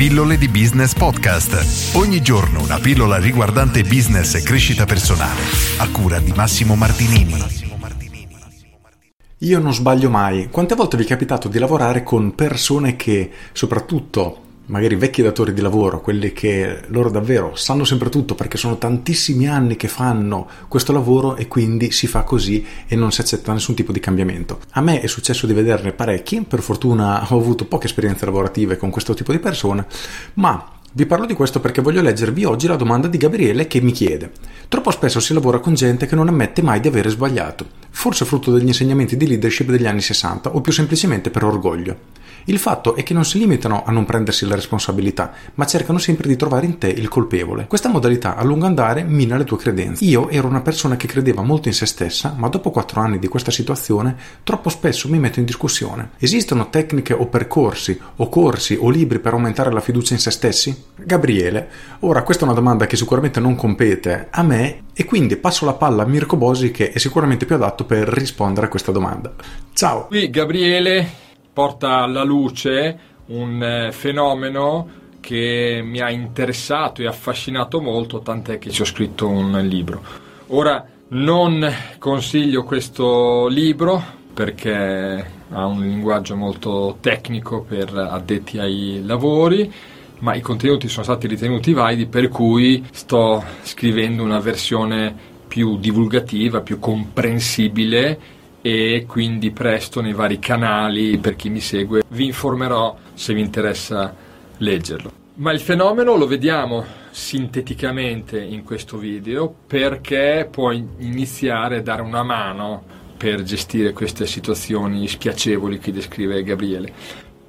Pillole di Business Podcast. Ogni giorno una pillola riguardante business e crescita personale. A cura di Massimo Martinini. Io non sbaglio mai. Quante volte vi è capitato di lavorare con persone che, soprattutto magari vecchi datori di lavoro, quelli che loro davvero sanno sempre tutto perché sono tantissimi anni che fanno questo lavoro e quindi si fa così e non si accetta nessun tipo di cambiamento. A me è successo di vederne parecchi, per fortuna ho avuto poche esperienze lavorative con questo tipo di persone, ma vi parlo di questo perché voglio leggervi oggi la domanda di Gabriele che mi chiede: Troppo spesso si lavora con gente che non ammette mai di avere sbagliato, forse frutto degli insegnamenti di leadership degli anni 60 o più semplicemente per orgoglio. Il fatto è che non si limitano a non prendersi la responsabilità, ma cercano sempre di trovare in te il colpevole. Questa modalità a lungo andare mina le tue credenze. Io ero una persona che credeva molto in se stessa, ma dopo quattro anni di questa situazione troppo spesso mi metto in discussione. Esistono tecniche o percorsi o corsi o libri per aumentare la fiducia in se stessi? Gabriele, ora questa è una domanda che sicuramente non compete a me e quindi passo la palla a Mirko Bosi che è sicuramente più adatto per rispondere a questa domanda. Ciao! Qui Gabriele porta alla luce un eh, fenomeno che mi ha interessato e affascinato molto, tant'è che ci ho scritto un libro. Ora non consiglio questo libro perché ha un linguaggio molto tecnico per addetti ai lavori, ma i contenuti sono stati ritenuti validi per cui sto scrivendo una versione più divulgativa, più comprensibile e quindi presto nei vari canali per chi mi segue vi informerò se vi interessa leggerlo. Ma il fenomeno lo vediamo sinteticamente in questo video perché può iniziare a dare una mano per gestire queste situazioni spiacevoli che descrive Gabriele.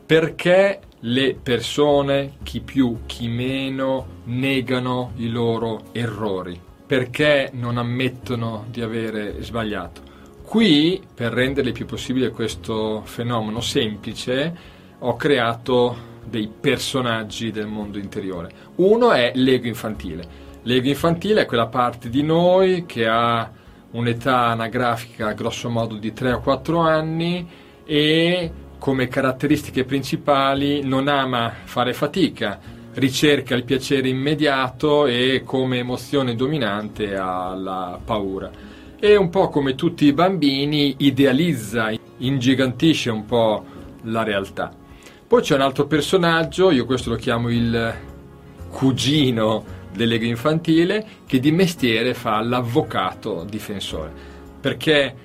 Perché le persone, chi più, chi meno, negano i loro errori? Perché non ammettono di avere sbagliato? Qui, per rendere più possibile questo fenomeno semplice, ho creato dei personaggi del mondo interiore. Uno è l'ego infantile. L'ego infantile è quella parte di noi che ha un'età anagrafica grosso modo di 3 o 4 anni e come caratteristiche principali non ama fare fatica, ricerca il piacere immediato e come emozione dominante ha la paura e un po' come tutti i bambini idealizza, ingigantisce un po' la realtà. Poi c'è un altro personaggio, io questo lo chiamo il cugino dell'ego infantile, che di mestiere fa l'avvocato difensore. Perché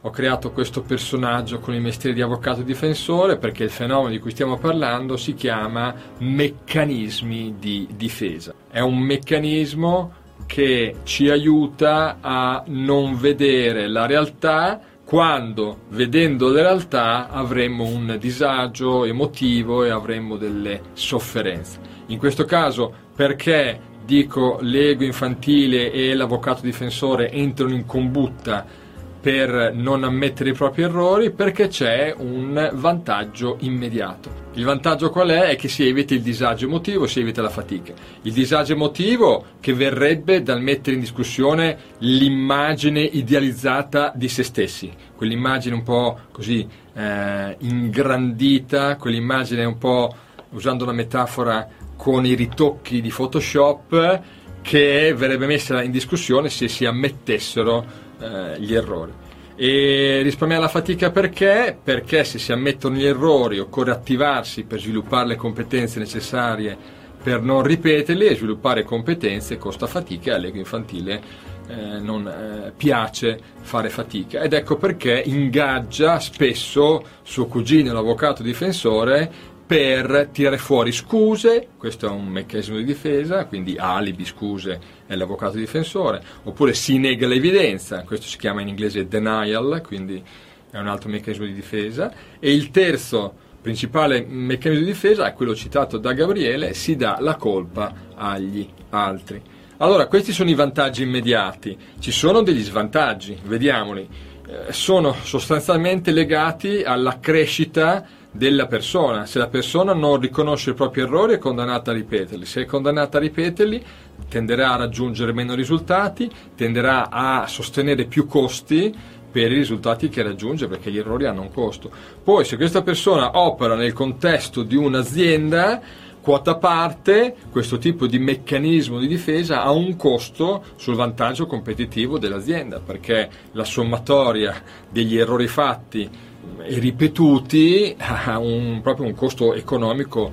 ho creato questo personaggio con il mestiere di avvocato difensore? Perché il fenomeno di cui stiamo parlando si chiama meccanismi di difesa. È un meccanismo che ci aiuta a non vedere la realtà quando vedendo la realtà avremmo un disagio emotivo e avremmo delle sofferenze. In questo caso perché dico l'ego infantile e l'avvocato difensore entrano in combutta per non ammettere i propri errori perché c'è un vantaggio immediato. Il vantaggio qual è? È che si evita il disagio emotivo, si evita la fatica. Il disagio emotivo che verrebbe dal mettere in discussione l'immagine idealizzata di se stessi, quell'immagine un po' così eh, ingrandita, quell'immagine un po', usando una metafora, con i ritocchi di Photoshop che verrebbe messa in discussione se si ammettessero eh, gli errori. E risparmiare la fatica perché? Perché se si ammettono gli errori occorre attivarsi per sviluppare le competenze necessarie per non ripeterli e sviluppare competenze costa fatica e all'ego infantile eh, non eh, piace fare fatica ed ecco perché ingaggia spesso suo cugino l'avvocato difensore per tirare fuori scuse, questo è un meccanismo di difesa, quindi alibi, scuse è l'avvocato difensore, oppure si nega l'evidenza, questo si chiama in inglese denial, quindi è un altro meccanismo di difesa, e il terzo principale meccanismo di difesa è quello citato da Gabriele, si dà la colpa agli altri. Allora, questi sono i vantaggi immediati, ci sono degli svantaggi, vediamoli, eh, sono sostanzialmente legati alla crescita della persona. Se la persona non riconosce i propri errori è condannata a ripeterli. Se è condannata a ripeterli tenderà a raggiungere meno risultati, tenderà a sostenere più costi per i risultati che raggiunge perché gli errori hanno un costo. Poi se questa persona opera nel contesto di un'azienda quota parte, questo tipo di meccanismo di difesa ha un costo sul vantaggio competitivo dell'azienda, perché la sommatoria degli errori fatti e ripetuti ha un, proprio un costo economico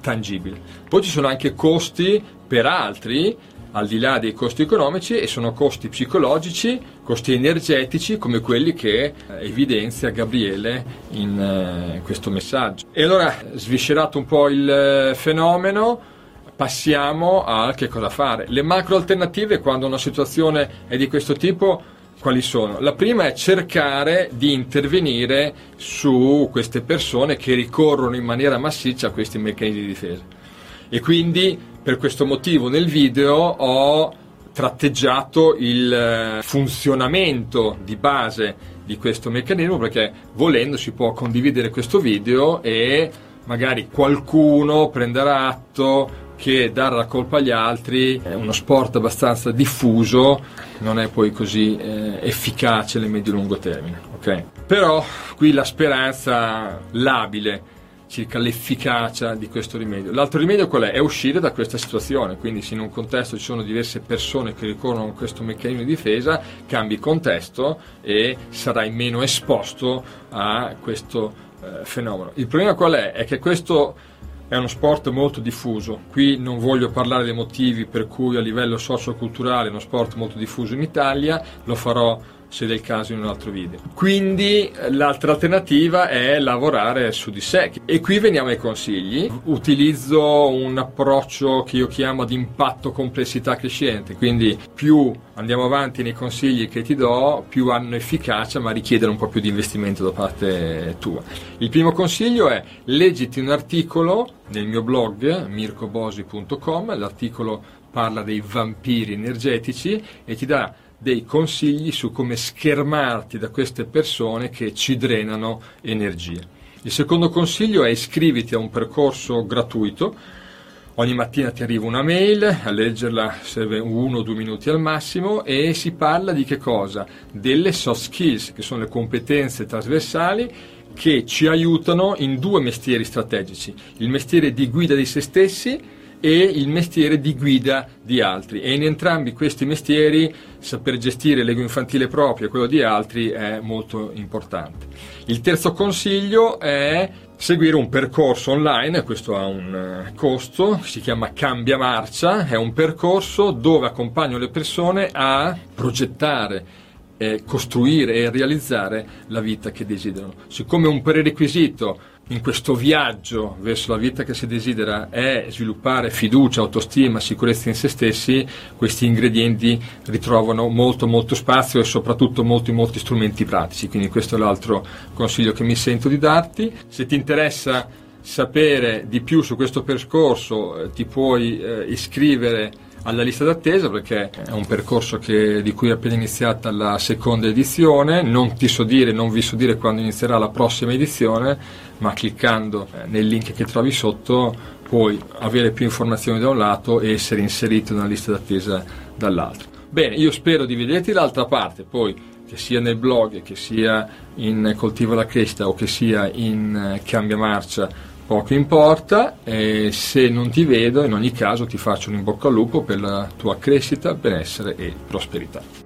tangibile. Poi ci sono anche costi per altri al di là dei costi economici e sono costi psicologici, costi energetici come quelli che evidenzia Gabriele in eh, questo messaggio. E allora, sviscerato un po' il eh, fenomeno, passiamo a che cosa fare. Le macro alternative quando una situazione è di questo tipo quali sono? La prima è cercare di intervenire su queste persone che ricorrono in maniera massiccia a questi meccanismi di difesa. E quindi per questo motivo nel video ho tratteggiato il eh, funzionamento di base di questo meccanismo perché volendo si può condividere questo video e magari qualcuno prenderà atto che dare la colpa agli altri è uno sport abbastanza diffuso, non è poi così eh, efficace nel medio-lungo termine. Okay? Però qui la speranza labile circa l'efficacia di questo rimedio. L'altro rimedio qual è? È uscire da questa situazione, quindi se in un contesto ci sono diverse persone che ricorrono a questo meccanismo di difesa, cambi contesto e sarai meno esposto a questo eh, fenomeno. Il problema qual è? È che questo è uno sport molto diffuso. Qui non voglio parlare dei motivi per cui a livello socio-culturale è uno sport molto diffuso in Italia, lo farò se del caso in un altro video. Quindi l'altra alternativa è lavorare su di sé e qui veniamo ai consigli. Utilizzo un approccio che io chiamo di impatto complessità crescente, quindi più andiamo avanti nei consigli che ti do, più hanno efficacia ma richiedono un po' più di investimento da parte tua. Il primo consiglio è leggiti un articolo nel mio blog mircobosi.com, l'articolo parla dei vampiri energetici e ti dà dei consigli su come schermarti da queste persone che ci drenano energia. Il secondo consiglio è iscriviti a un percorso gratuito. Ogni mattina ti arriva una mail, a leggerla serve uno o due minuti al massimo e si parla di che cosa? Delle soft skills, che sono le competenze trasversali che ci aiutano in due mestieri strategici, il mestiere di guida di se stessi e il mestiere di guida di altri e in entrambi questi mestieri saper gestire l'ego infantile proprio e quello di altri è molto importante. Il terzo consiglio è seguire un percorso online, questo ha un eh, costo, si chiama Cambia Marcia, è un percorso dove accompagno le persone a progettare costruire e realizzare la vita che desiderano. Siccome un prerequisito in questo viaggio verso la vita che si desidera è sviluppare fiducia, autostima, sicurezza in se stessi, questi ingredienti ritrovano molto molto spazio e soprattutto molti molti strumenti pratici, quindi questo è l'altro consiglio che mi sento di darti. Se ti interessa sapere di più su questo percorso eh, ti puoi eh, iscrivere alla lista d'attesa perché è un percorso che, di cui è appena iniziata la seconda edizione, non ti so dire, non vi so dire quando inizierà la prossima edizione, ma cliccando eh, nel link che trovi sotto puoi avere più informazioni da un lato e essere inserito nella lista d'attesa dall'altro. Bene, io spero di vederti dall'altra parte, poi che sia nel blog, che sia in Coltiva la Crescita o che sia in eh, Cambia Marcia poco importa e se non ti vedo in ogni caso ti faccio un in bocca al lupo per la tua crescita, benessere e prosperità.